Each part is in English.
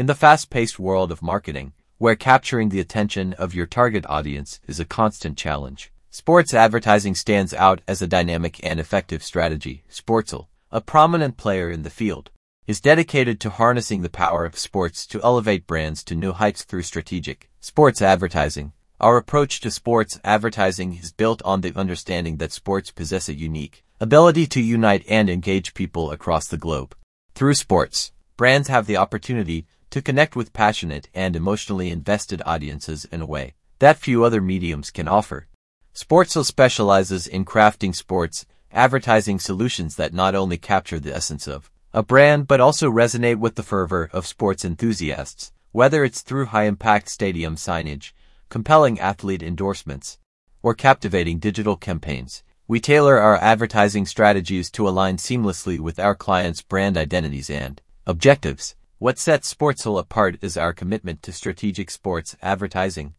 In the fast-paced world of marketing, where capturing the attention of your target audience is a constant challenge, sports advertising stands out as a dynamic and effective strategy. Sportcell, a prominent player in the field, is dedicated to harnessing the power of sports to elevate brands to new heights through strategic sports advertising. Our approach to sports advertising is built on the understanding that sports possess a unique ability to unite and engage people across the globe. Through sports, brands have the opportunity to connect with passionate and emotionally invested audiences in a way that few other mediums can offer. Sportcell specializes in crafting sports advertising solutions that not only capture the essence of a brand but also resonate with the fervor of sports enthusiasts, whether it's through high-impact stadium signage, compelling athlete endorsements, or captivating digital campaigns. We tailor our advertising strategies to align seamlessly with our clients' brand identities and objectives. What sets Sportcell apart is our commitment to strategic sports advertising.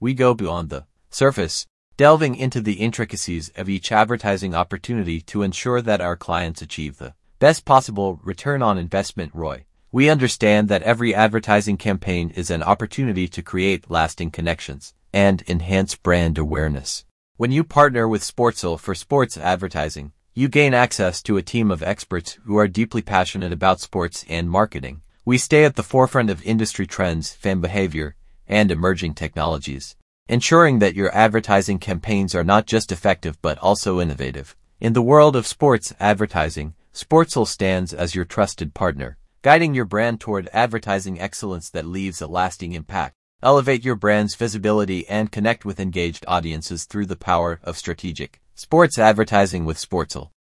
We go beyond the surface, delving into the intricacies of each advertising opportunity to ensure that our clients achieve the best possible return on investment ROI. We understand that every advertising campaign is an opportunity to create lasting connections and enhance brand awareness. When you partner with Sportcell for sports advertising, you gain access to a team of experts who are deeply passionate about sports and marketing. We stay at the forefront of industry trends, fan behavior, and emerging technologies, ensuring that your advertising campaigns are not just effective but also innovative. In the world of sports advertising, Sportcell stands as your trusted partner, guiding your brand toward advertising excellence that leaves a lasting impact. Elevate your brand's visibility and connect with engaged audiences through the power of strategic sports advertising with Sportcell.